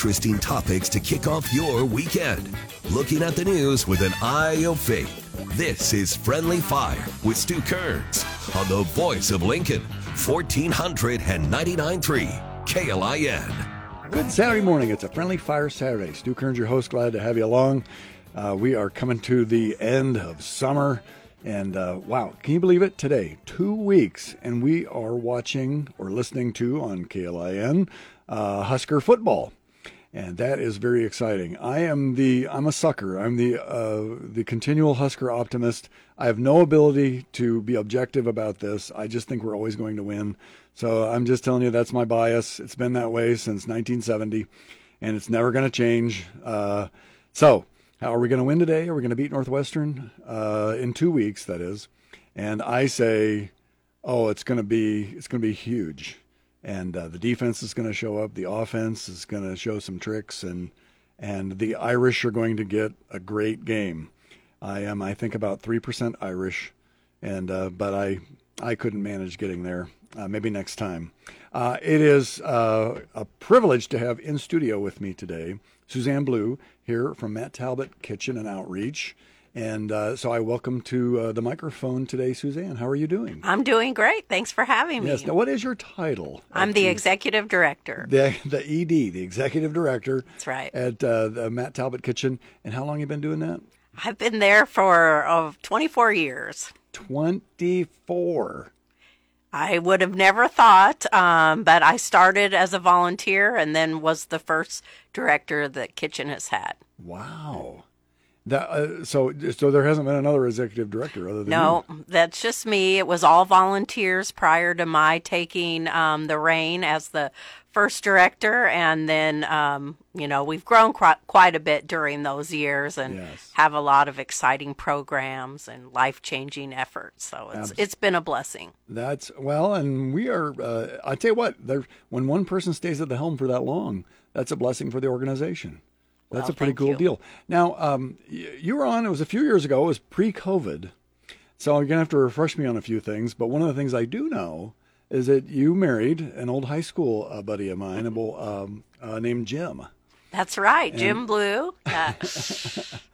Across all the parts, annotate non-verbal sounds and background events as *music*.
interesting topics to kick off your weekend. Looking at the news with an eye of faith. This is Friendly Fire with Stu Kerns on the voice of Lincoln, 1499.3 KLIN. Good Saturday morning. It's a Friendly Fire Saturday. Stu Kerns, your host. Glad to have you along. Uh, we are coming to the end of summer. And uh, wow, can you believe it? Today, two weeks, and we are watching or listening to on KLIN uh, Husker football, and that is very exciting. I am the I'm a sucker. I'm the uh, the continual Husker optimist. I have no ability to be objective about this. I just think we're always going to win. So I'm just telling you that's my bias. It's been that way since 1970, and it's never going to change. Uh, so how are we going to win today? Are we going to beat Northwestern uh, in two weeks? That is, and I say, oh, it's going to be it's going to be huge, and uh, the defense is going to show up. The offense is going to show some tricks, and and the Irish are going to get a great game. I am, I think, about three percent Irish, and uh, but I I couldn't manage getting there. Uh, maybe next time. Uh, it is uh, a privilege to have in studio with me today Suzanne Blue here from Matt Talbot Kitchen and Outreach. And uh, so I welcome to uh, the microphone today, Suzanne. How are you doing? I'm doing great. Thanks for having me. Yes. Now, what is your title? I'm the executive director. The, the ED, the executive director. That's right. At uh, the Matt Talbot Kitchen. And how long have you been doing that? I've been there for uh, 24 years. 24. I would have never thought, um, but I started as a volunteer and then was the first director that Kitchen has had. Wow. That, uh, so so there hasn't been another executive director other than no you. that's just me it was all volunteers prior to my taking um, the reign as the first director and then um, you know we've grown quite, quite a bit during those years and Yes. have a lot of exciting programs and life-changing efforts so it's it's been a blessing That's well, and we are. Uh, I tell you what, there, when one person stays at the helm for that long, that's a blessing for the organization. That's Well, a pretty cool you. deal. Now, um, you were on. It was a few years ago. It was pre-COVID, so you're gonna have to refresh me on a few things. But one of the things I do know is that you married an old high school uh, buddy of mine, um, uh, named Jim. that's right jim blue *laughs* uh,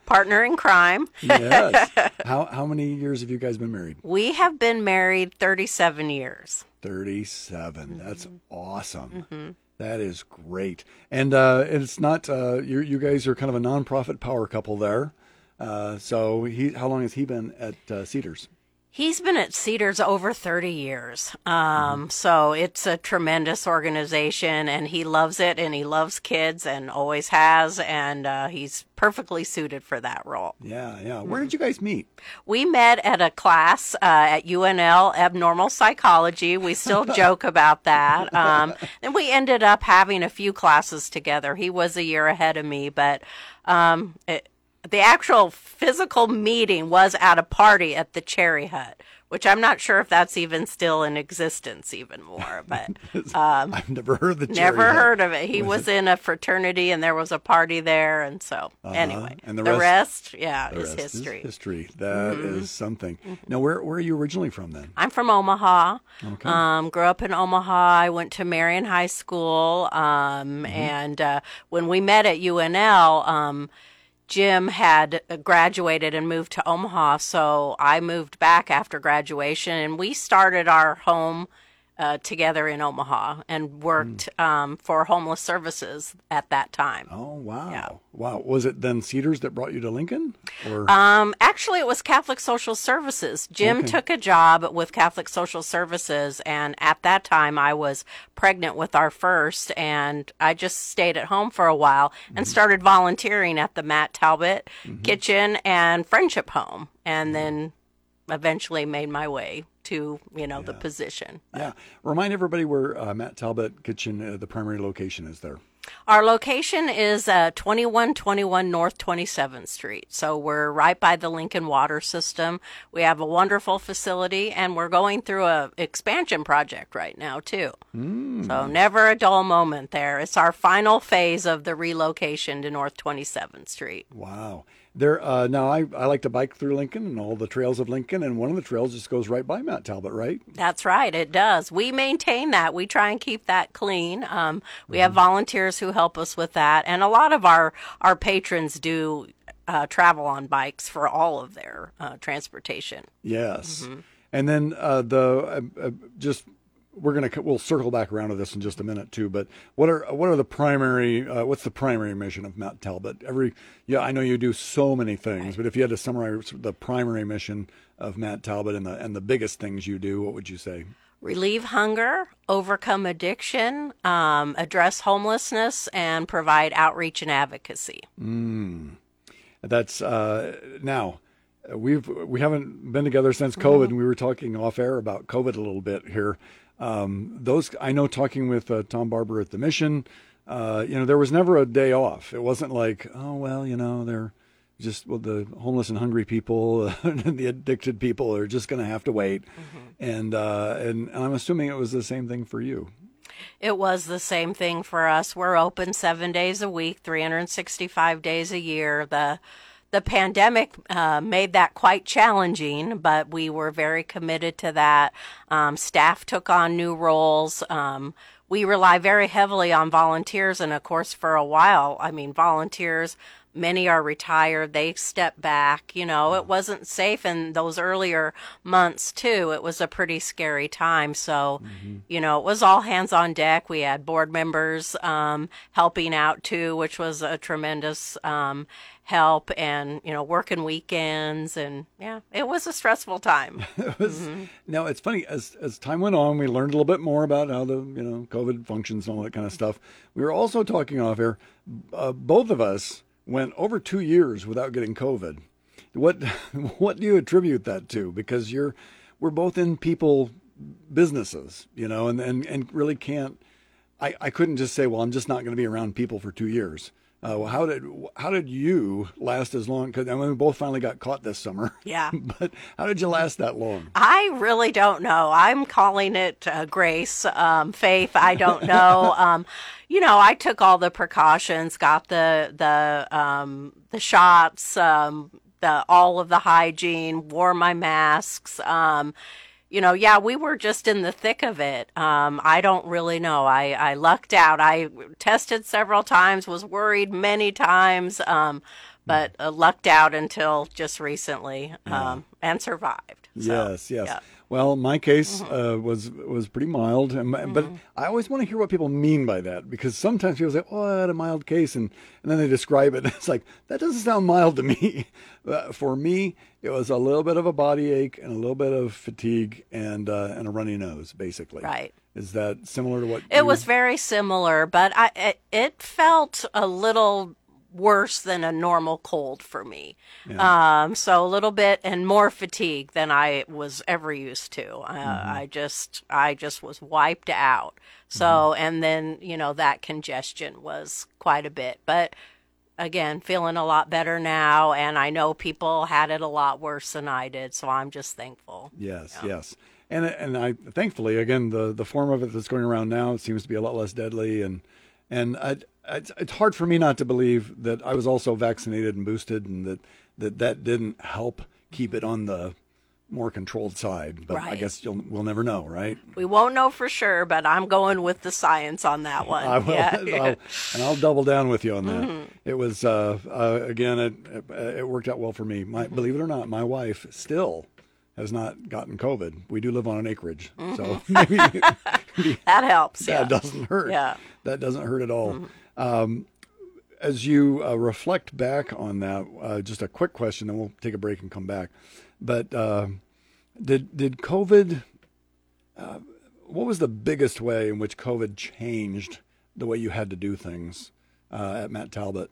partner in crime Yes. *laughs* how how many years have you guys been married? we have been married 37 years 37. That's Mm-hmm. That is great. And uh, it's not, uh, you, you guys are kind of a nonprofit power couple there. Uh, so he, how long has he been at uh, Cedars? He's been at Cedars over 30 years. Um, So it's a tremendous organization and he loves it and he loves kids and always has. And uh, he's perfectly suited for that role. Yeah, yeah. Mm-hmm. Where did you guys meet? We met at a class uh, at UNL, Abnormal Psychology. We still *laughs* joke about that. Um, and we ended up having a few classes together. He was a year ahead of me, but um, it, the actual physical meeting was at a party at the Cherry Hut, which I'm not sure if that's even still in existence even more, *laughs* but I've never heard the Um, never Hut. heard of it. He was in a fraternity and there was a party there. And so, anyway, Uh-huh. And the the, rest- rest, yeah, The is rest history. Mm-hmm. history. That is something. Now, where, where are you originally from then? I'm from Omaha. Um, grew up in Omaha. I went to Marian High School. Um, And uh, when we met at UNL, um, Jim had graduated and moved to Omaha. So I moved back after graduation and we started our home uh, together in Omaha and worked um, for homeless services at that time. Oh, wow. Yeah. Wow. Was it then Cedars that brought you to Lincoln? Or Um, actually, it was Catholic Social Services. Jim Okay. took a job with Catholic Social Services, and at that time, I was pregnant with our first, and I just stayed at home for a while Mm-hmm. and started volunteering at the Matt Talbot Kitchen and Friendship Home, and then eventually made my way to you know the position. yeah. Remind everybody where uh, Matt Talbot Kitchen, uh, the primary location is there. Our location is uh, 2121 North 27th Street. So we're right by the Lincoln Water System. We have a wonderful facility and we're going through a expansion project right now too. So never a dull moment there. It's our final phase of the relocation to North 27th Street. Wow. There uh, now, I, I like to bike through Lincoln and all the trails of Lincoln, and one of the trails just goes right by Matt Talbot, right? That's right, it does. We maintain that. We try and keep that clean. Um, we mm-hmm. have volunteers who help us with that, and a lot of our our patrons do uh, travel on bikes for all of their uh, transportation. Yes, mm-hmm. and then uh, the uh, uh, just we're gonna we'll circle back around to this in just a minute too. But what are what are the primary uh, what's the primary mission of Matt Talbot? Every yeah, I know you do so many things, but if you had to summarize the primary mission of Matt Talbot and the and the biggest things you do, what would you say? Relieve hunger, overcome addiction, um, address homelessness, and provide outreach and advocacy. Mm. That's uh, now we've we haven't been together since COVID, mm-hmm. and we were talking off air about COVID a little bit here. Um, those I know talking with uh, Tom Barber at the Mission, uh, you know, there was never a day off. It wasn't like, oh well, you know, they're just well, the homeless and hungry people, and *laughs* the addicted people are just going to have to wait. Mm-hmm. And, uh, and and I'm assuming it was the same thing for you. It was the same thing for us. We're open seven days a week, 365 days a year. The the pandemic uh, made that quite challenging, but we were very committed to that. Um, staff took on new roles. Um, we rely very heavily on volunteers, and of course, for a while, I mean, volunteers many are retired they step back you know it wasn't safe in those earlier months too. It was a pretty scary time. So mm-hmm. you know it was all hands on deck. We had board members um, helping out too which was a tremendous um, help and you know working weekends and yeah it was a stressful time. *laughs* It was, mm-hmm. now it's funny as as time went on we learned a little bit more about how the you know covid functions and all that kind of stuff. We were also talking off air uh, both of us went over two years without getting COVID. What *laughs* what do you attribute that to? Because you're we're both in people businesses, you know, and and, and really can't. I, I couldn't just say, well, I'm just not going to be around people for two years. Uh, well, how did how did you last as long? Because I mean, we both finally got caught this summer. Yeah. *laughs* but how did you last that long? I really don't know. I'm calling it uh, grace, um, faith. I don't know. *laughs* um, you know, I took all the precautions, got the the um, the shots, um, the all of the hygiene, wore my masks. You know, yeah, we were just in the thick of it. Um, I don't really know. I, I lucked out. I tested several times, was worried many times, um, but uh, lucked out until just recently um, and survived. So, yes, yes. Yeah. Well, my case mm-hmm. uh, was was pretty mild, and, mm-hmm. but I always want to hear what people mean by that because sometimes people say, "Oh, I had a mild case," and, and then they describe it, *laughs* and it's like that doesn't sound mild to me. *laughs* Uh, for me, it was a little bit of a body ache and a little bit of fatigue and uh, and a runny nose, basically. Right. Is that similar to what? It was very similar, but I it, it felt a little worse than a normal cold for me. Yeah. Um, so a little bit and more fatigue than I was ever used to. Uh, mm-hmm. I just I just was wiped out. So mm-hmm. and then you know that congestion was quite a bit, but. Again, feeling a lot better now, and I know people had it a lot worse than I did, so I'm just thankful. Yes, yes, and and I thankfully again the the form of it that's going around now seems to be a lot less deadly, and and I, it's, it's hard for me not to believe that I was also vaccinated and boosted, and that that that didn't help keep it on the more controlled side. But right. I guess you'll we'll never know, right? We won't know for sure, but I'm going with the science on that one. I will, yeah. *laughs* I'll, and I'll double down with you on that. Mm-hmm. It was uh, uh, again, it, it worked out well for me. My, believe it or not, my wife still has not gotten COVID. We do live on an acreage, mm-hmm. so *laughs* maybe, *laughs* that helps. That yeah. doesn't hurt. Yeah, that doesn't hurt at all. Mm-hmm. Um, as you uh, reflect back on that, uh, just a quick question, then we'll take a break and come back. But uh, did did COVID? Uh, what was the biggest way in which COVID changed the way you had to do things uh, at Matt Talbot?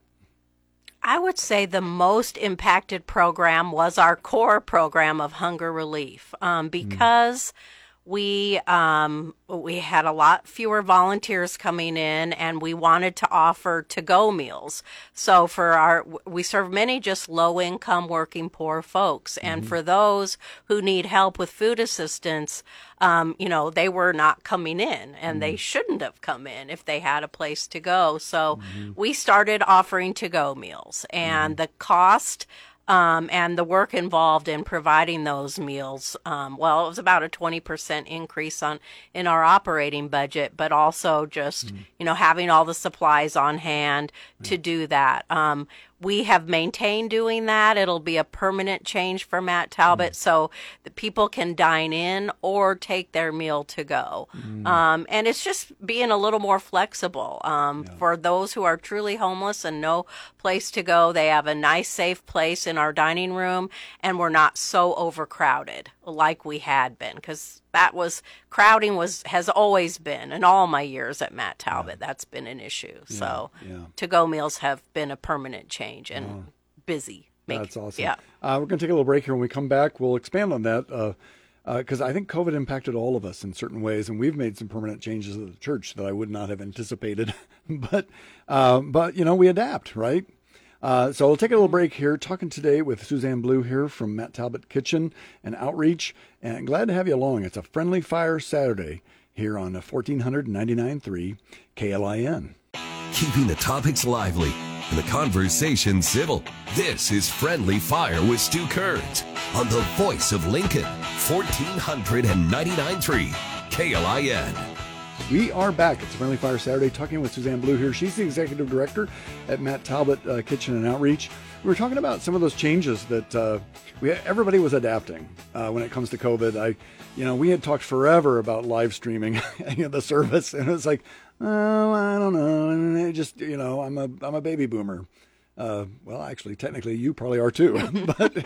I would say the most impacted program was our core program of hunger relief um, hmm. because. Mm we um, we had a lot fewer volunteers coming in, and we wanted to offer to go meals. So for our, we serve many just low income working poor folks, and mm-hmm. for those who need help with food assistance, um, you know, they were not coming in, and mm-hmm. they shouldn't have come in if they had a place to go. So mm-hmm. we started offering to go meals, and mm-hmm. the cost um, and the work involved in providing those meals. Um, well, it was about a 20% increase on in our operating budget, but also just mm-hmm. you know having all the supplies on hand mm-hmm. to do that. Um, we have maintained doing that. It'll be a permanent change for Matt Talbot, mm. so the people can dine in or take their meal to go. Mm. Um, and it's just being a little more flexible um, yeah. for those who are truly homeless and no place to go. They have a nice, safe place in our dining room, and we're not so overcrowded like we had been because that was crowding was has always been in all my years at Matt Talbot. Yeah. That's been an issue. Yeah, so yeah. to go meals have been a permanent change and oh. busy. Make, That's awesome. Yeah, uh, we're going to take a little break here. When we come back, we'll expand on that. because uh, uh, I think COVID impacted all of us in certain ways, and we've made some permanent changes at the church that I would not have anticipated. *laughs* but, uh, but you know, we adapt, right? Uh, so we'll take a little break here, talking today with Suzanne Blue here from Matt Talbot Kitchen and Outreach. And glad to have you along. It's a friendly fire Saturday here on 1499.3 KLIN. Keeping the topics lively and the conversation civil. This is Friendly Fire with Stu Kerns on the voice of Lincoln, 1499.3 KLIN. We are back. It's Friendly Fire Saturday talking with Suzanne Blue here. She's the executive director at Matt Talbot uh, Kitchen and Outreach. We were talking about some of those changes that uh, we everybody was adapting uh, when it comes to COVID. I, you know, we had talked forever about live streaming *laughs* the service, and it's like, oh, I don't know, and it just, you know, I'm a I'm a baby boomer. Uh, well, actually, technically, you probably are too. *laughs* but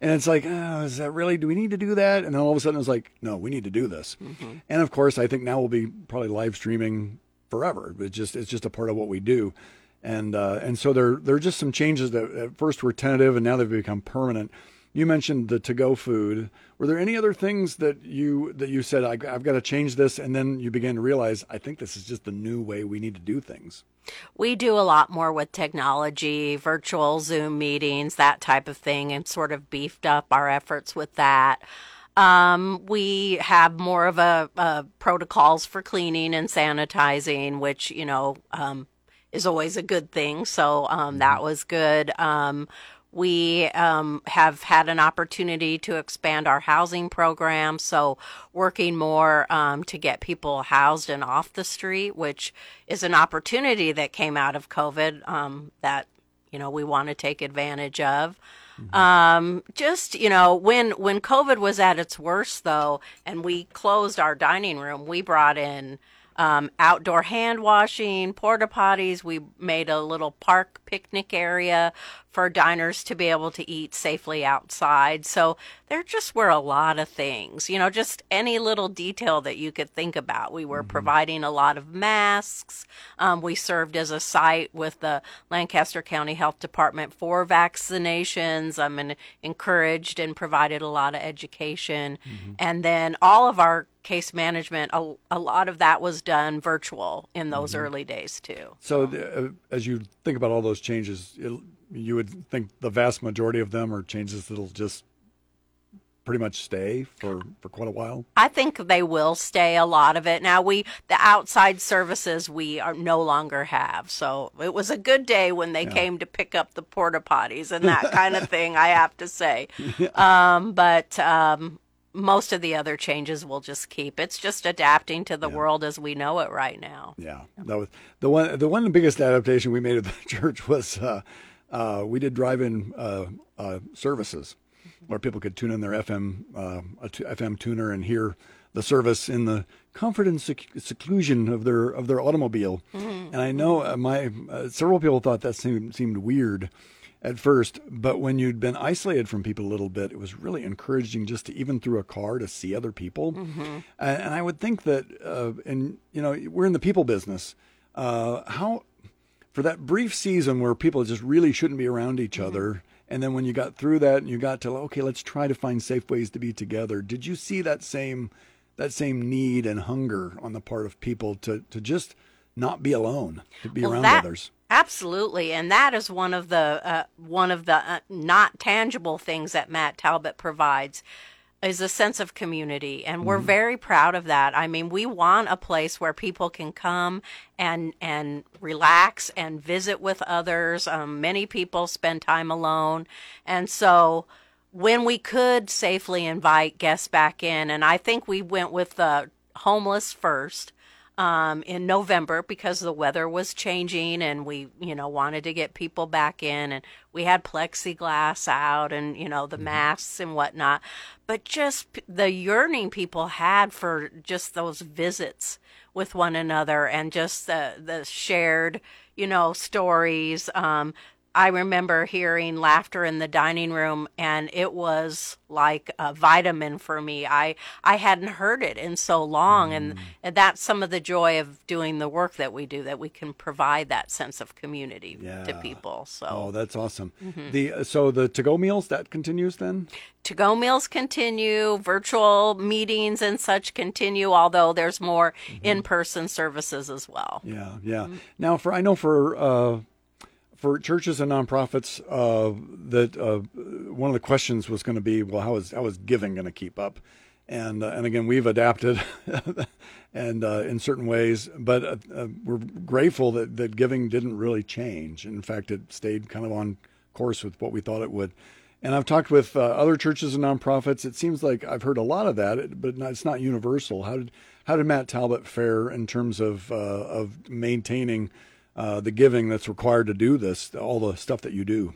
and it's like, oh, is that really? Do we need to do that? And then all of a sudden, it's like, no, we need to do this. Mm-hmm. And of course, I think now we'll be probably live streaming forever. It's just it's just a part of what we do. And uh, and so there there are just some changes that at first were tentative, and now they've become permanent. You mentioned the to-go food. Were there any other things that you that you said I, have got to change this, and then you began to realize I think this is just the new way we need to do things? We do a lot more with technology, virtual Zoom meetings, that type of thing, and sort of beefed up our efforts with that. Um, we have more of a, a, protocols for cleaning and sanitizing, which you know um, is always a good thing. So um, that mm-hmm. was good. We um, have had an opportunity to expand our housing program, so working more um, to get people housed and off the street, which is an opportunity that came out of COVID um, that you know we want to take advantage of. Mm-hmm. Um, just you know, when when COVID was at its worst, though, and we closed our dining room, we brought in um, outdoor hand washing, porta potties. We made a little park picnic area for diners to be able to eat safely outside. So there just were a lot of things, you know, just any little detail that you could think about. We were mm-hmm. providing a lot of masks. Um, we served as a site with the Lancaster County Health Department for vaccinations. I mean, encouraged and provided a lot of education. Mm-hmm. And then all of our case management, a, a, lot of that was done virtual in those mm-hmm. early days too. So, uh, as you think about all those changes, it, you would think the vast majority of them are changes that'll just pretty much stay for, for quite a while? I think they will stay a lot of it. Now we the outside services we are no longer have. So it was a good day when they yeah. came to pick up the porta potties and *laughs* that kind of thing, I have to say. Yeah. *laughs* Um, but um, most of the other changes we'll just keep. It's just adapting to the yeah. world as we know it right now. Yeah. That was the one the one biggest adaptation we made at *laughs* the church was uh, uh, we did drive-in uh, uh, services where people could tune in their FM uh, FM tuner and hear the service in the comfort and sec- seclusion of their of their automobile. Mm-hmm. And I know uh, my uh, several people thought that seemed seemed weird at first, but when you'd been isolated from people a little bit, it was really encouraging just to even through a car to see other people. Mm-hmm. And, I would think that, uh, and you know, we're in the people business. how for that brief season where people just really shouldn't be around each mm-hmm. other. And then when you got through that and you got to, okay, let's try to find safe ways to be together. Did you see that same that same need and hunger on the part of people to to just not be alone, to be Well, around that- others. Absolutely, and that is one of the uh, one of the uh, not tangible things that Matt Talbot provides is a sense of community, and we're very proud of that. I mean, we want a place where people can come and and relax and visit with others. Um, many people spend time alone, and so when we could safely invite guests back in, and I think we went with the homeless first um, in November because the weather was changing and we, you know, wanted to get people back in and we had plexiglass out and, you know, the masks and whatnot. But just p- the yearning people had for just those visits with one another and just the, the shared, you know, stories. Um, I remember hearing laughter in the dining room and it was like a vitamin for me. I I hadn't heard it in so long and, and that's some of the joy of doing the work that we do that we can provide that sense of community to people. So Oh, that's awesome. Mm-hmm. The so the to go meals that continues then. to go meals continue, virtual meetings and such continue, although there's more in person services as well. Yeah, yeah. Now, for I know for uh, for churches and nonprofits, uh, that uh, one of the questions was going to be, well, how is how is giving going to keep up? And uh, and again, we've adapted, *laughs* and uh, in certain ways, but uh, uh, we're grateful that that giving didn't really change. In fact, it stayed kind of on course with what we thought it would. And I've talked with other churches and nonprofits. It seems like I've heard a lot of that, but it's not universal. How did how did Matt Talbot fare in terms of of maintaining uh, the giving that's required to do this, all the stuff that you do?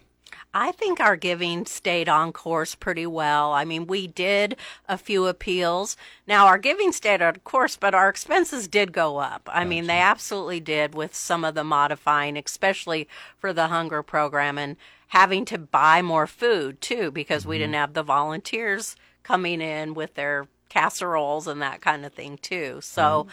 I think our giving stayed on course pretty well. I mean, we did a few appeals. Now, our giving stayed on course, but our expenses did go up. I mean, they absolutely did with some of the modifying, especially for the hunger program and having to buy more food too, because we didn't have the volunteers coming in with their casseroles and that kind of thing too. So,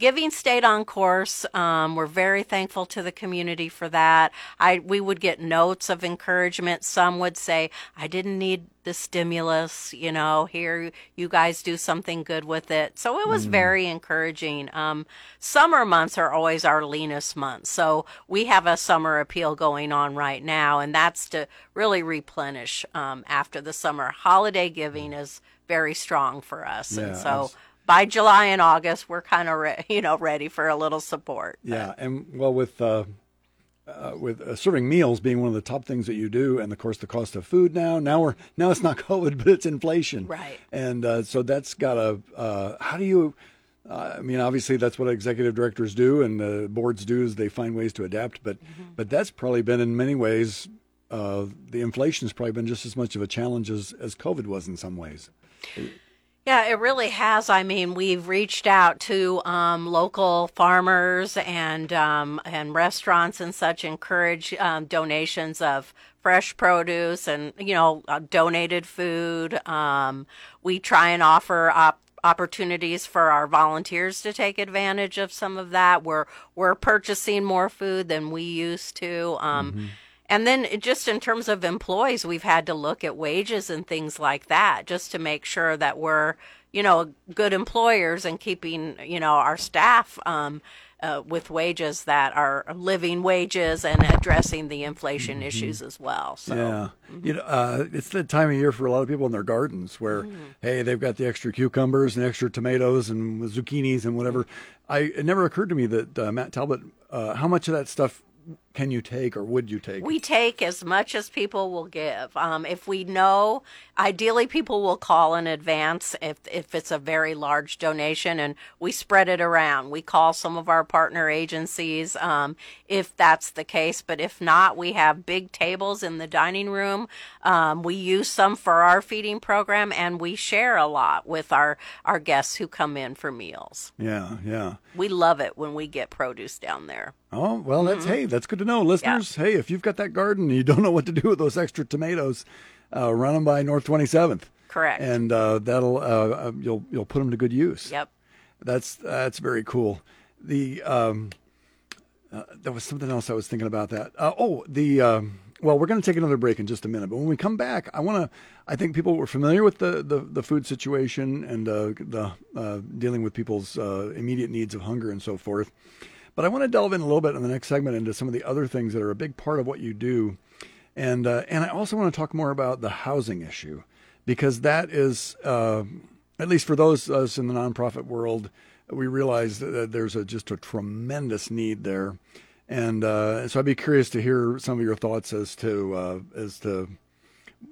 giving stayed on course. Um, we're very thankful to the community for that. I we would get notes of encouragement. Some would say, "I didn't need the stimulus. You know, here you guys do something good with it." So it was very encouraging. Um, summer months are always our leanest months, so we have a summer appeal going on right now, and that's to really replenish um, after the summer. Holiday giving is very strong for us, Yeah, and so by July and August, we're kind of re- *laughs* you know ready for a little support. Yeah, and well, with uh, uh, with uh, serving meals being one of the top things that you do, and of course the cost of food now. Now we're now it's not *laughs* COVID, but it's inflation, Right. And uh, so that's got a Uh, how do you? Uh, I mean, obviously that's what executive directors do, and the boards do is they find ways to adapt. But but that's probably been in many ways. Uh, the inflation has probably been just as much of a challenge as, as COVID was in some ways. Yeah, it really has. I mean, we've reached out to um, local farmers and um, and restaurants and such, encourage um, donations of fresh produce and you know uh, donated food. Um, we try and offer op- opportunities for our volunteers to take advantage of some of that. We're we're purchasing more food than we used to. Um, And then just in terms of employees, we've had to look at wages and things like that just to make sure that we're, you know, good employers and keeping, you know, our staff um, uh, with wages that are living wages and addressing the inflation issues as well. So. Yeah, you know, uh, it's the time of year for a lot of people in their gardens where, hey, they've got the extra cucumbers and extra tomatoes and zucchinis and whatever. I it never occurred to me that uh, Matt Talbot, uh, how much of that stuff can you take or would you take? We take as much as people will give. Um, if we know, ideally, people will call in advance if if it's a very large donation, and we spread it around. We call some of our partner agencies um, if that's the case. But if not, we have big tables in the dining room. Um, we use some for our feeding program, and we share a lot with our our guests who come in for meals. yeah, yeah. We love it when we get produce down there. Oh well, that's hey, that's good to know, listeners. Hey, if you've got that garden and you don't know what to do with those extra tomatoes, uh, run them by North Twenty Seventh, Correct. and uh, that'll uh, uh, you'll you'll put them to good use. yep. That's that's very cool. The um, uh, there was something else I was thinking about that. Uh, oh, the um, well, we're going to take another break in just a minute, but when we come back, I want to. I think people were familiar with the the, the food situation and uh, the uh, dealing with people's uh, immediate needs of hunger and so forth. But I want to delve in a little bit in the next segment into some of the other things that are a big part of what you do, and and I also want to talk more about the housing issue because that is, at least for those of us in the nonprofit world, we realize that there's a, just a tremendous need there. And uh, so I'd be curious to hear some of your thoughts as to uh, as to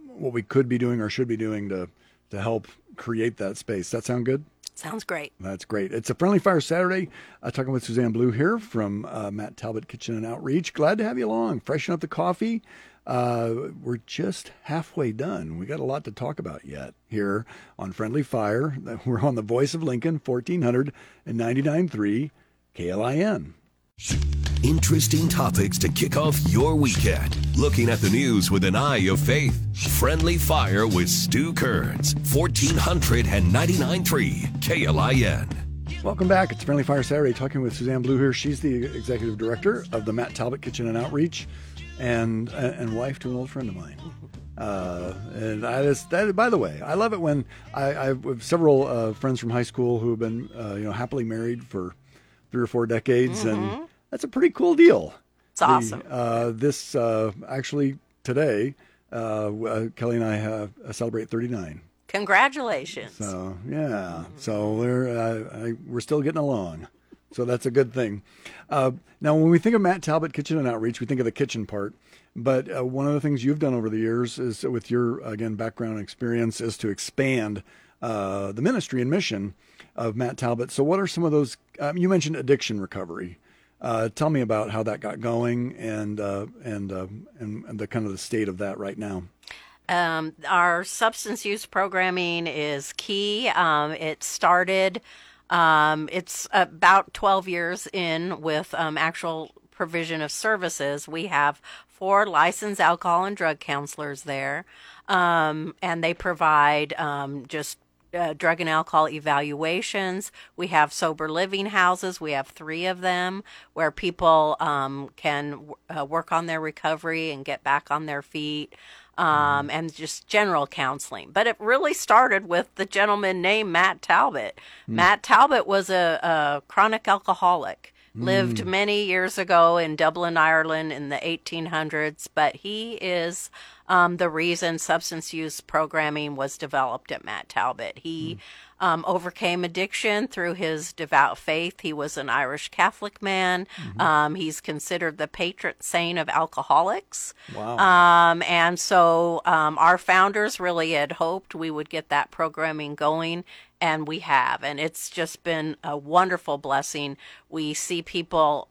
what we could be doing or should be doing to to help create that space. That sound good? Sounds great. That's great. It's a Friendly Fire Saturday. Uh, talking with Suzanne Blue here from uh, Matt Talbot Kitchen and Outreach. Glad to have you along. Freshen up the coffee. Uh, we're just halfway done. We got a lot to talk about yet here on Friendly Fire. *laughs* We're on the Voice of Lincoln, 1400 and 99.3 KLIN. Interesting topics to kick off your weekend. Looking at the news with an eye of faith. Friendly Fire with Stu Kerns, 1499.3 KLIN. Welcome back. It's Friendly Fire Saturday. Talking with Suzanne Blue here. She's the executive director of the Matt Talbot Kitchen and Outreach, and and wife to an old friend of mine. Uh, and I just that, by the way, I love it when I, I have several uh, friends from high school who have been uh, you know happily married for three or four decades, mm-hmm. and that's a pretty cool deal. It's awesome. Uh, this uh, actually today, uh, Kelly and I have celebrate 39. Congratulations. So yeah, so we're I, we're still getting along. So that's a good thing. Uh, now, when we think of Matt Talbot Kitchen and Outreach, we think of the kitchen part. But uh, one of the things you've done over the years is, with your again background and experience, is to expand uh, the ministry and mission of Matt Talbot. So, what are some of those? Um, you mentioned addiction recovery. Uh, tell me about how that got going and uh, and, uh, and, and the kind of the state of that right now. Um, our substance use programming is key. Um, it started. Um, it's about 12 years in with um, actual provision of services. We have four licensed alcohol and drug counselors there, um, and they provide um, just uh, drug and alcohol evaluations. We have sober living houses. We have three of them where people um, can uh, work on their recovery and get back on their feet. Um, and just general counseling. But it really started with the gentleman named Matt Talbot. Mm. Matt Talbot was a, a chronic alcoholic lived mm. many years ago in Dublin, Ireland in the 1800s, but he is um, the reason substance use programming was developed at Matt Talbot. He mm. um, overcame addiction through his devout faith. He was an Irish Catholic man. Mm-hmm. Um, he's considered the patron saint of alcoholics. Wow. Um, and so um, our founders really had hoped we would get that programming going and we have and it's just been a wonderful blessing. We see people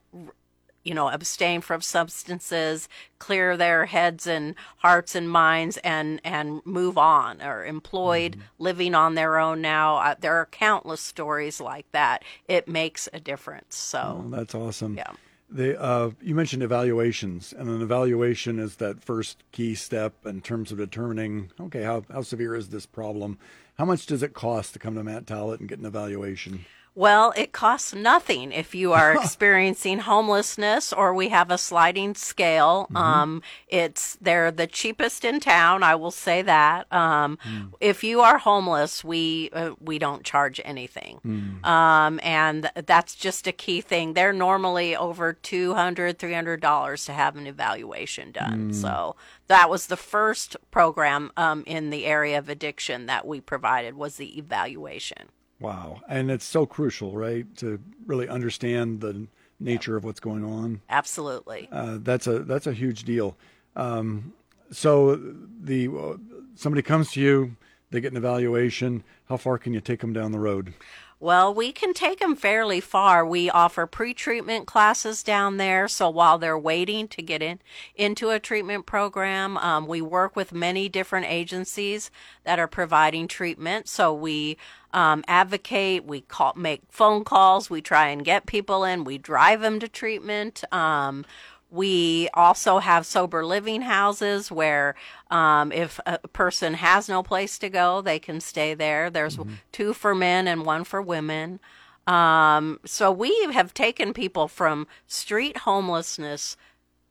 you know abstain from substances clear their heads and hearts and minds and and move on or employed mm-hmm. living on their own now. Uh, there are countless stories like that. It makes a difference so oh, that's awesome. Yeah. The uh, you mentioned evaluations, and an evaluation is that first key step in terms of determining, okay, how how severe is this problem? How much does it cost to come to Matt Talbot and get an evaluation? Well, it costs nothing if you are *laughs* experiencing homelessness, or we have a sliding scale. Mm-hmm. Um, it's they're the cheapest in town. I will say that. Um, mm. If you are homeless, we uh, we don't charge anything, mm. um, and that's just a key thing. They're normally over 200 300 dollars to have an evaluation done. Mm. So that was the first program um, in the area of addiction that we provided was the evaluation. Wow. And it's so crucial, right, to really understand the nature of what's going on. Absolutely. Uh, that's a that's a huge deal. Um, so the uh, somebody comes to you, they get an evaluation. How far can you take them down the road? Well, we can take them fairly far. We offer pre-treatment classes down there, so while they're waiting to get in into a treatment program, um, we work with many different agencies that are providing treatment. So we um, advocate, we call, make phone calls, we try and get people in, we drive them to treatment. Um, we also have sober living houses where um, if a person has no place to go, they can stay there. There's mm-hmm. two for men and one for women. Um, so we have taken people from street homelessness,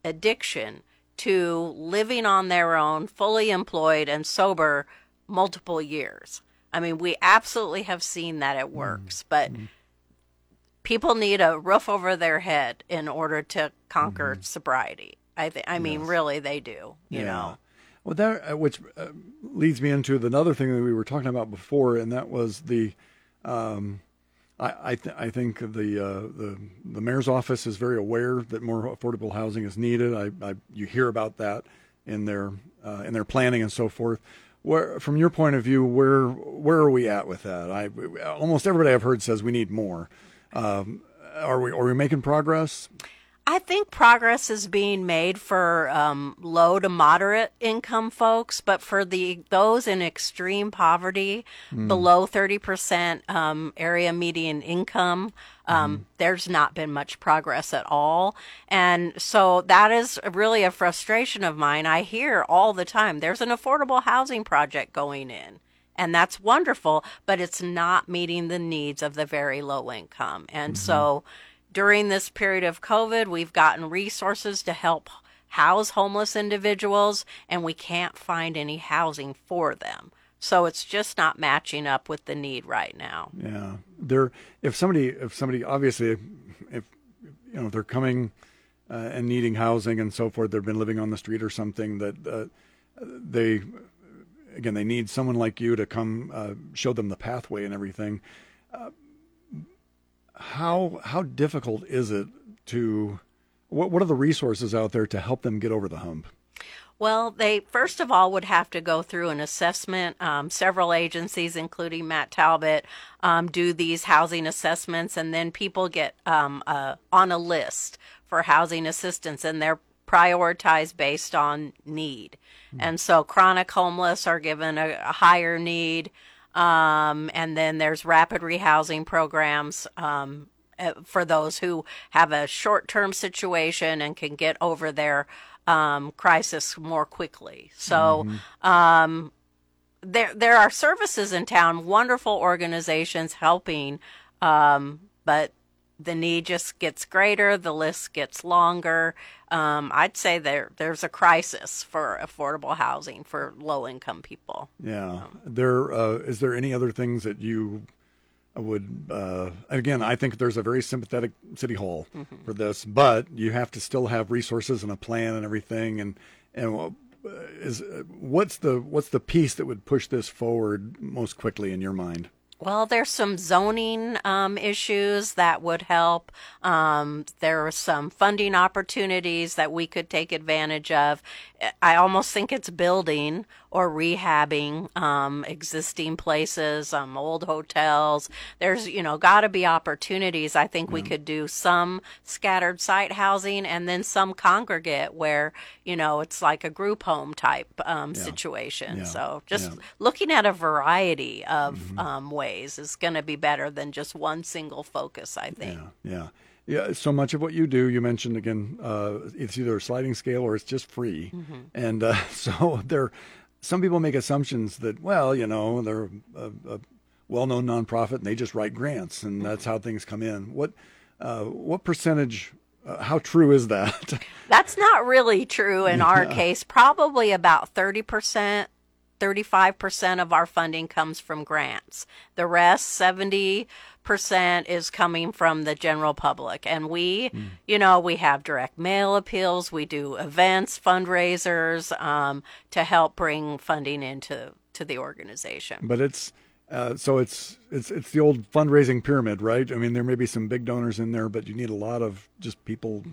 addiction, to living on their own, fully employed and sober multiple years. I mean, we absolutely have seen that it works, but people need a roof over their head in order to conquer sobriety. I th- I mean, really, they do. You know. Well, that uh, which uh, leads me into the other thing that we were talking about before, and that was the. Um, I I, th- I think the uh, the the mayor's office is very aware that more affordable housing is needed. I, I you hear about that in their uh, in their planning and so forth. Where, from your point of view, where where are we at with that? I almost everybody I've heard says we need more. Um, are we are we making progress? I think progress is being made for um, low to moderate income folks, but for the those in extreme poverty, below thirty percent um, area median income, um, there's not been much progress at all, and so that is really a frustration of mine. I hear all the time there's an affordable housing project going in. And that's wonderful, but it's not meeting the needs of the very low income. And so during this period of COVID, we've gotten resources to help house homeless individuals, and we can't find any housing for them. So it's just not matching up with the need right now. Yeah, they're if somebody if somebody obviously if you know if they're coming uh, and needing housing and so forth, they've been living on the street or something that uh, they again they need someone like you to come uh, show them the pathway and everything. Uh, how how difficult is it to what what are the resources out there to help them get over the hump? Well, they first of all would have to go through an assessment. Um, several agencies, including Matt Talbot, um, do these housing assessments, and then people get um, uh, on a list for housing assistance, and they're prioritized based on need. And so, chronic homeless are given a, a higher need, um, and then there's rapid rehousing programs. Um, uh, for those who have a short-term situation and can get over their um, crisis more quickly. So um, there there are services in town, wonderful organizations helping, um, but the need just gets greater, the list gets longer. Um, I'd say there there's a crisis for affordable housing for low income people. Yeah. There uh, is there any other things that you would uh, again? I think there's a very sympathetic city hall for this, but you have to still have resources and a plan and everything. And and is what's the what's the piece that would push this forward most quickly in your mind? Well, there's some zoning um, issues that would help. Um, there are some funding opportunities that we could take advantage of. I almost think it's building or rehabbing um, existing places, um, old hotels. There's, you know, got to be opportunities. I think we could do some scattered site housing and then some congregate where, you know, it's like a group home type um, situation. Yeah. So just Yeah. looking at a variety of um, ways is going to be better than just one single focus, I think. Yeah, yeah, yeah. So much of what you do, you mentioned again, uh, it's either a sliding scale or it's just free, and uh, *laughs* so there. Some people make assumptions that, well, you know, they're a, a well-known nonprofit and they just write grants, and that's how things come in. What, uh, what percentage? Uh, how true is that? *laughs* That's not really true in our case. Probably about 30%, 35% of our funding comes from grants. The rest, 70% is coming from the general public. And we, you know, we have direct mail appeals, we do events, fundraisers um, to help bring funding into to the organization. but it's uh, so it's it's it's the old fundraising pyramid, right? I mean, there may be some big donors in there, but you need a lot of just people,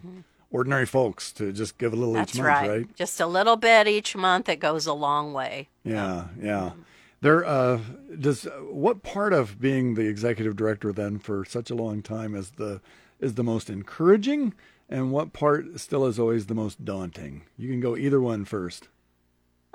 ordinary folks, to just give a little That's each month, right. right? Just a little bit each month. It goes a long way. Yeah, yeah. There uh, does what part of being the executive director then for such a long time is the is the most encouraging, and what part still is always the most daunting? You can go either one first.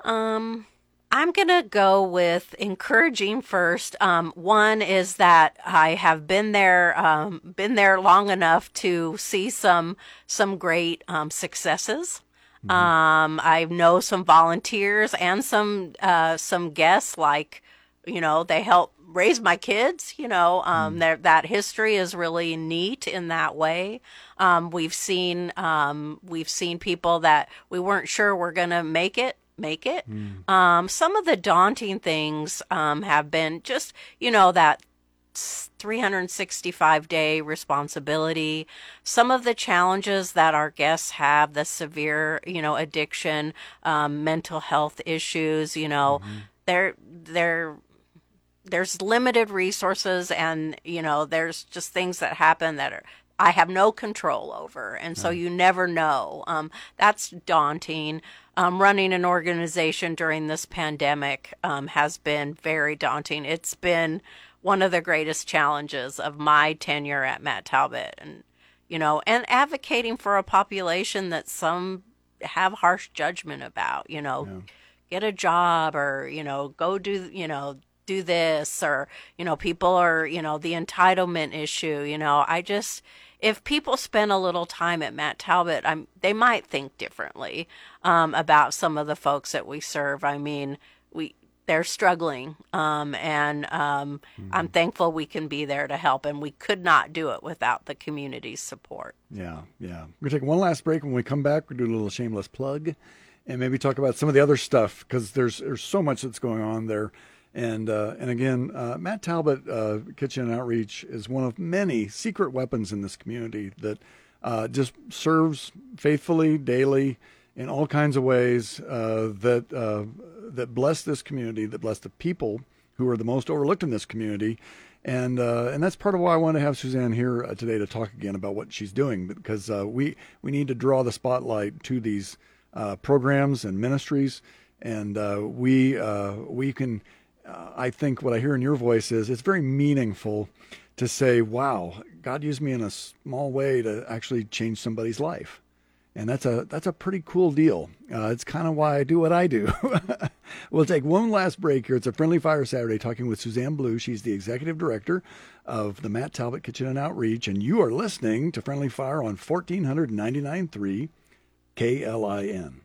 Um, I'm gonna go with encouraging first. Um, one is that I have been there, um, been there long enough to see some some great um, successes. Um, I know some volunteers and some uh, some guests, like you know, they help raise my kids. You know, um, mm. that history is really neat in that way. Um, we've seen um, we've seen people that we weren't sure were going to make it make it. Mm. Um, some of the daunting things um, have been just you know that 365 day responsibility. Some of the challenges that our guests have, the severe, you know, addiction, um, mental health issues, you know, mm-hmm. they're, they're, there's limited resources and, you know, there's just things that happen that are, I have no control over. And so you never know. Um, that's daunting. Um, running an organization during this pandemic um, has been very daunting. It's been, one of the greatest challenges of my tenure at Matt Talbot and you know and advocating for a population that some have harsh judgment about you know yeah. get a job or you know go do you know do this or you know people are you know the entitlement issue you know i just if people spend a little time at Matt Talbot, I'm, they might think differently um, about some of the folks that we serve. I mean, we they're struggling, um, and um, mm-hmm. I'm thankful we can be there to help. And we could not do it without the community's support. Yeah, yeah. We're gonna take one last break. When we come back, we're do a little shameless plug, and maybe talk about some of the other stuff because there's there's so much that's going on there. And uh, and again, uh, Matt Talbot uh, Kitchen Outreach is one of many secret weapons in this community that uh, just serves faithfully daily in all kinds of ways uh, that uh, that bless this community, that bless the people who are the most overlooked in this community. And and that's part of why I want to have Suzanne here today to talk again about what she's doing because we we need to draw the spotlight to these programs and ministries, and we we can. I think what I hear in your voice is it's very meaningful to say, "Wow, God used me in a small way to actually change somebody's life." and that's a that's a pretty cool deal. Uh, it's kind of why I do what I do. *laughs* we'll take one last break here. It's a Friendly Fire Saturday, talking with Suzanne Blue. She's the executive director of the Matt Talbot Kitchen and Outreach, and you are listening to Friendly Fire on 1499.3 KLIN.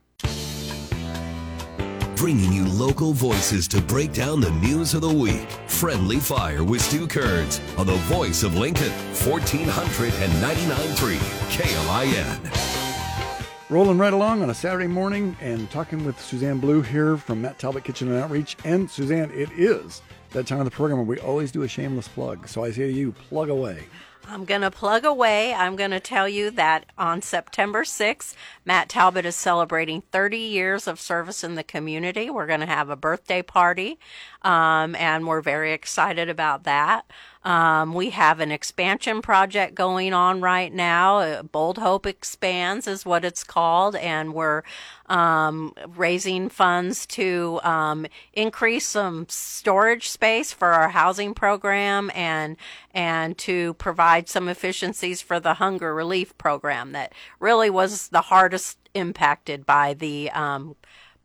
Bringing you local voices to break down the news of the week. Friendly Fire with Stu Kerns on the voice of Lincoln, 1499.3 KLIN. Rolling right along on a Saturday morning and talking with Suzanne Blue here from Matt Talbot Kitchen and Outreach. And Suzanne, it is that time of the program where we always do a shameless plug. So I say to you, plug away. I'm going to plug away. I'm going to tell you that on September 6th, Matt Talbot is celebrating 30 years of service in the community. We're going to have a birthday party, um, and we're very excited about that. Um, we have an expansion project going on right now. Uh, Bold Hope Expands is what it's called, and we're um, raising funds to um, increase some storage space for our housing program and and to provide some efficiencies for the hunger relief program that really was the hardest impacted by the um,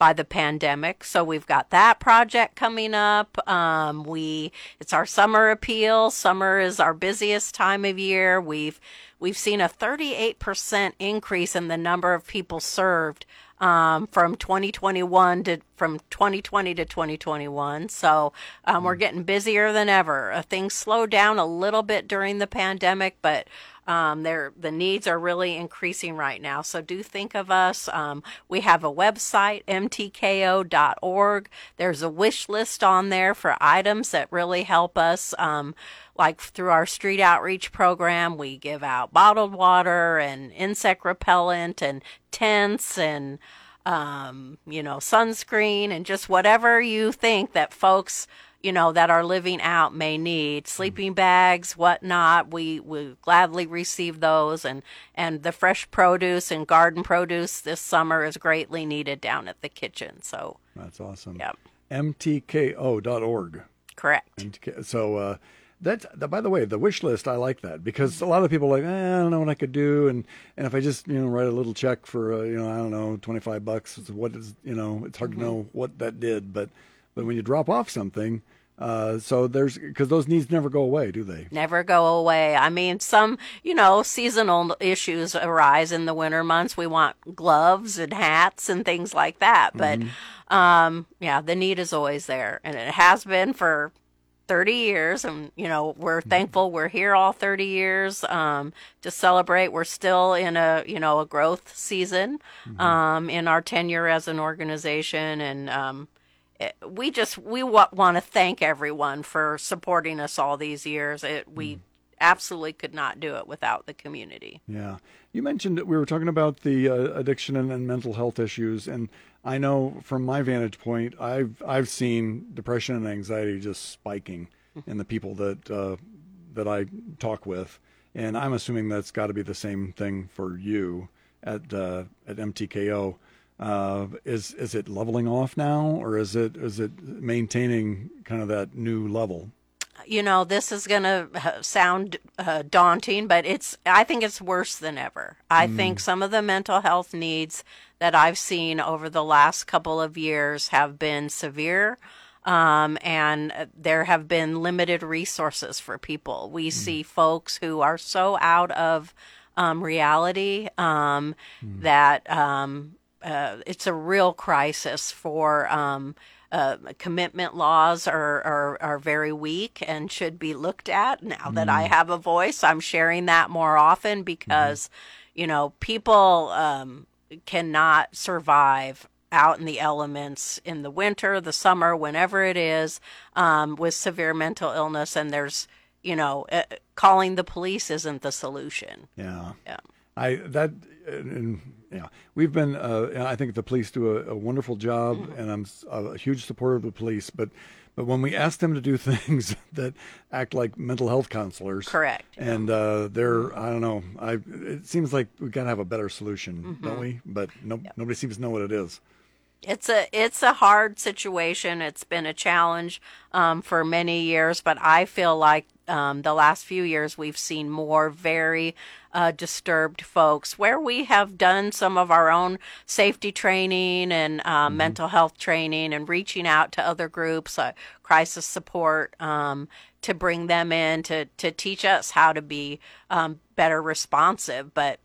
by the pandemic. So we've got that project coming up. Um, we it's our summer appeal. Summer is our busiest time of year. We've we've seen a 38% increase in the number of people served um, from 2021 to from 2020 to 2021. So um, we're mm. getting busier than ever. Uh, things slowed down a little bit during the pandemic, but um, there the needs are really increasing right now. So do think of us. Um, we have a website, mtko.org. There's a wish list on there for items that really help us. Um, like through our street outreach program, we give out bottled water and insect repellent and tents and um, you know, sunscreen and just whatever you think that folks you know, that our living out may need sleeping bags, whatnot. We we gladly receive those, and and the fresh produce and garden produce this summer is greatly needed down at the kitchen. So that's awesome. Yep. MTKO.org. Correct. MTK, so. Uh, that's by the way, the wish list. I like that because a lot of people are like, eh, I don't know what I could do, and and if I just you know write a little check for uh, you know I don't know twenty five bucks, what is you know it's hard mm-hmm. to know what that did, but but when you drop off something, uh, so there's because those needs never go away, do they? Never go away. I mean, some you know seasonal issues arise in the winter months. We want gloves and hats and things like that, but mm-hmm. um, yeah, the need is always there, and it has been for 30 years, and you know we're thankful we're here all 30 years um, to celebrate. We're still in a you know a growth season um, in our tenure as an organization, and um, we just we w- want to thank everyone for supporting us all these years. It, we absolutely could not do it without the community. Yeah. You mentioned that we were talking about the uh, addiction and, and mental health issues, and I know from my vantage point, I've I've seen depression and anxiety just spiking in the people that uh, that I talk with, and I'm assuming that's got to be the same thing for you at uh, at MTKO. Uh, is is it leveling off now, or is it is it maintaining kind of that new level? you know, this is going to sound uh, daunting, but it's, I think it's worse than ever. I mm. think some of the mental health needs that I've seen over the last couple of years have been severe. Um, and there have been limited resources for people. We mm. see folks who are so out of um, reality um, mm. that um, uh, it's a real crisis for um, uh, commitment laws are, are, are very weak and should be looked at. Now mm. that I mm. have a voice, I'm sharing that more often because, mm. you know, people um, cannot survive out in the elements in the winter, the summer, whenever it is, um, with severe mental illness. And there's, you know, uh, calling the police isn't the solution. Yeah. Yeah. I that and yeah, we've been. Uh, I think the police do a, a wonderful job, mm-hmm. and I'm a huge supporter of the police. But but when we ask them to do *laughs* things that act like mental health counselors, correct, and uh, they're I don't know. I it seems like we got to have a better solution, mm-hmm. don't we? But no, yep. nobody seems to know what it is. It's a it's a hard situation. It's been a challenge um, for many years, but I feel like um, the last few years we've seen more very uh, disturbed folks where we have done some of our own safety training and uh, mm-hmm. mental health training and reaching out to other groups, uh, crisis support, um, to bring them in to, to teach us how to be um, better responsive. But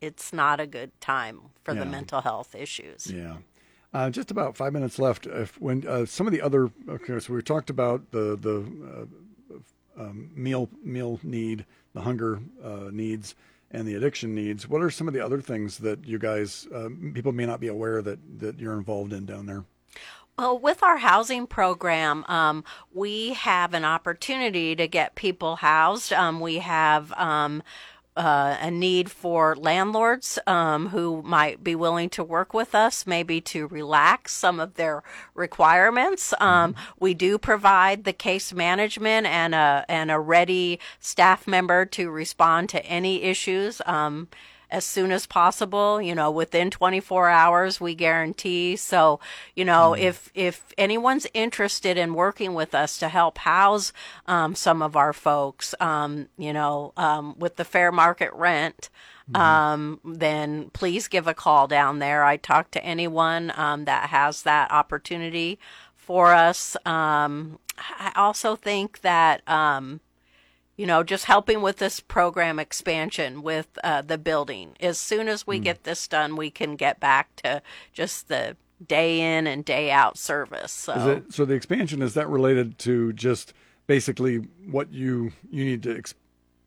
it's not a good time for yeah. the mental health issues. Yeah. Uh, just about five minutes left. If, when uh, some of the other, okay, so we talked about the the uh, um, meal meal need, the hunger uh, needs, and the addiction needs. What are some of the other things that you guys uh, people may not be aware that that you're involved in down there? Well, with our housing program, um, we have an opportunity to get people housed. Um, we have um, uh, a need for landlords um, who might be willing to work with us, maybe to relax some of their requirements. Um, mm-hmm. We do provide the case management and a and a ready staff member to respond to any issues. Um, as soon as possible, you know, within 24 hours, we guarantee. So, you know, mm if, if anyone's interested in working with us to help house, um, some of our folks, um, you know, um, with the fair market rent, mm-hmm. um, then please give a call down there. I talk to anyone, um, that has that opportunity for us. Um, I also think that, um, you know, just helping with this program expansion with uh, the building. As soon as we mm. get this done, we can get back to just the day in and day out service. So, it, so the expansion is that related to just basically what you you need to. Exp-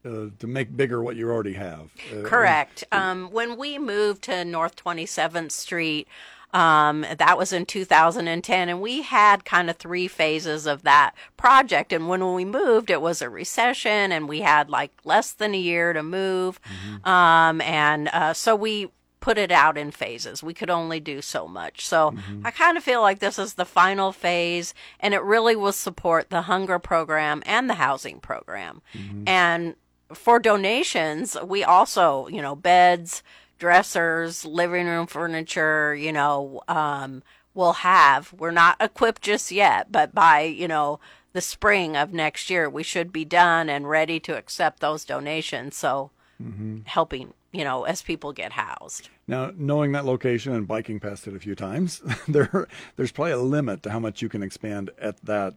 uh, to make bigger what you already have. Uh, Correct. Um, when we moved to North 27th Street, um, that was in 2010, and we had kind of three phases of that project. And when we moved, it was a recession, and we had like less than a year to move. Mm-hmm. Um, and uh, so we put it out in phases. We could only do so much. So mm-hmm. I kind of feel like this is the final phase, and it really will support the hunger program and the housing program. Mm-hmm. And for donations, we also, you know, beds, dressers, living room furniture, you know, um, we'll have. We're not equipped just yet, but by, you know, the spring of next year, we should be done and ready to accept those donations. So mm-hmm. helping, you know, as people get housed. Now, knowing that location and biking past it a few times, *laughs* there there's probably a limit to how much you can expand at that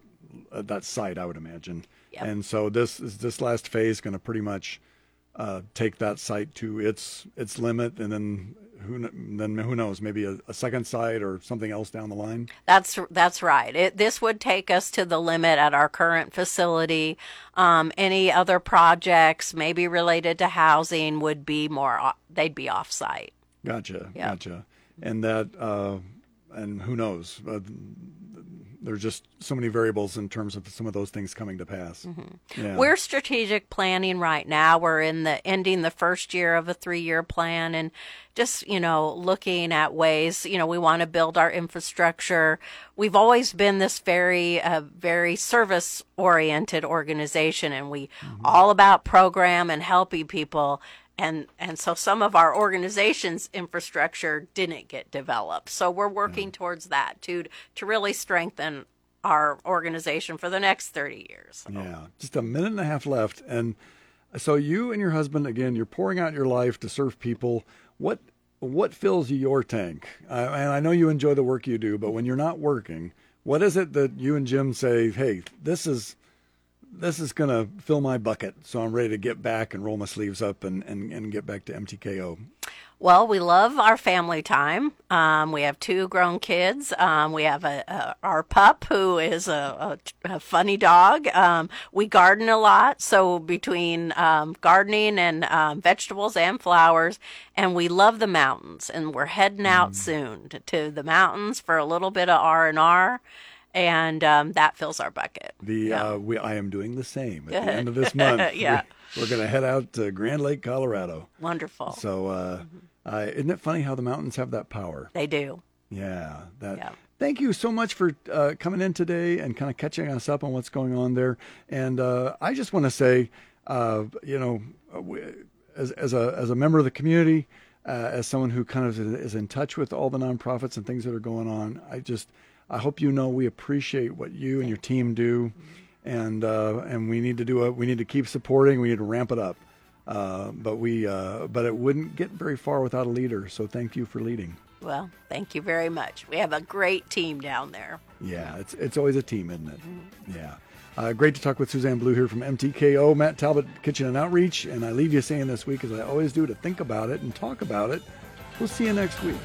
at that site, I would imagine. Yep. And so this is this last phase going to pretty much uh, take that site to its its limit, and then who then who knows maybe a, a second site or something else down the line. That's that's right. It, this would take us to the limit at our current facility. Um, any other projects, maybe related to housing, would be more. They'd be off site. Gotcha, Yeah. gotcha. And that, uh, and who knows? Uh, there's just so many variables in terms of some of those things coming to pass. Yeah. We're strategic planning right now. We're in the ending the first year of a three year plan and just, you know, looking at ways, you know, we want to build our infrastructure. We've always been this very, uh, very service oriented organization and we all about program and helping people. And, and so some of our organization's infrastructure didn't get developed. So we're working towards that too, to really strengthen our organization for the next 30 years. Yeah, just a minute and a half left, and so you and your husband again, you're pouring out your life to serve people. What what fills your tank? Uh, and I know you enjoy the work you do, but when you're not working, what is it that you and Jim say? Hey, this is this is gonna fill my bucket, so I'm ready to get back and roll my sleeves up and and, and get back to MTKO. Well, we love our family time. Um, we have two grown kids. Um, we have a, a our pup who is a, a, a funny dog. Um, we garden a lot, so between um, gardening and um, vegetables and flowers, and we love the mountains. And we're heading out soon to, to the mountains for a little bit of R and R, and um, that fills our bucket. The uh, we I am doing the same at the end of *laughs* this month. Yeah. we're, we're gonna head out to Grand Lake, Colorado. Wonderful. So, uh, uh, isn't it funny how the mountains have that power? they do. Yeah. That. Yeah. Thank you so much for uh, coming in today and kind of catching us up on what's going on there. And uh, I just want to say, uh, you know, as as a as a member of the community, uh, as someone who kind of is in touch with all the nonprofits and things that are going on, I just I hope you know we appreciate what you and your team do, and uh, and we need to do a we need to keep supporting. We need to ramp it up. Uh, but we uh, but it wouldn't get very far without a leader. So thank you for leading. Well, thank you very much. We have a great team down there. Yeah, it's it's always a team, isn't it? Yeah. Uh, great to talk with Suzanne Blue here from MTKO, Matt Talbot Kitchen and Outreach. And I leave you saying this week, as I always do, to think about it and talk about it. We'll see you next week.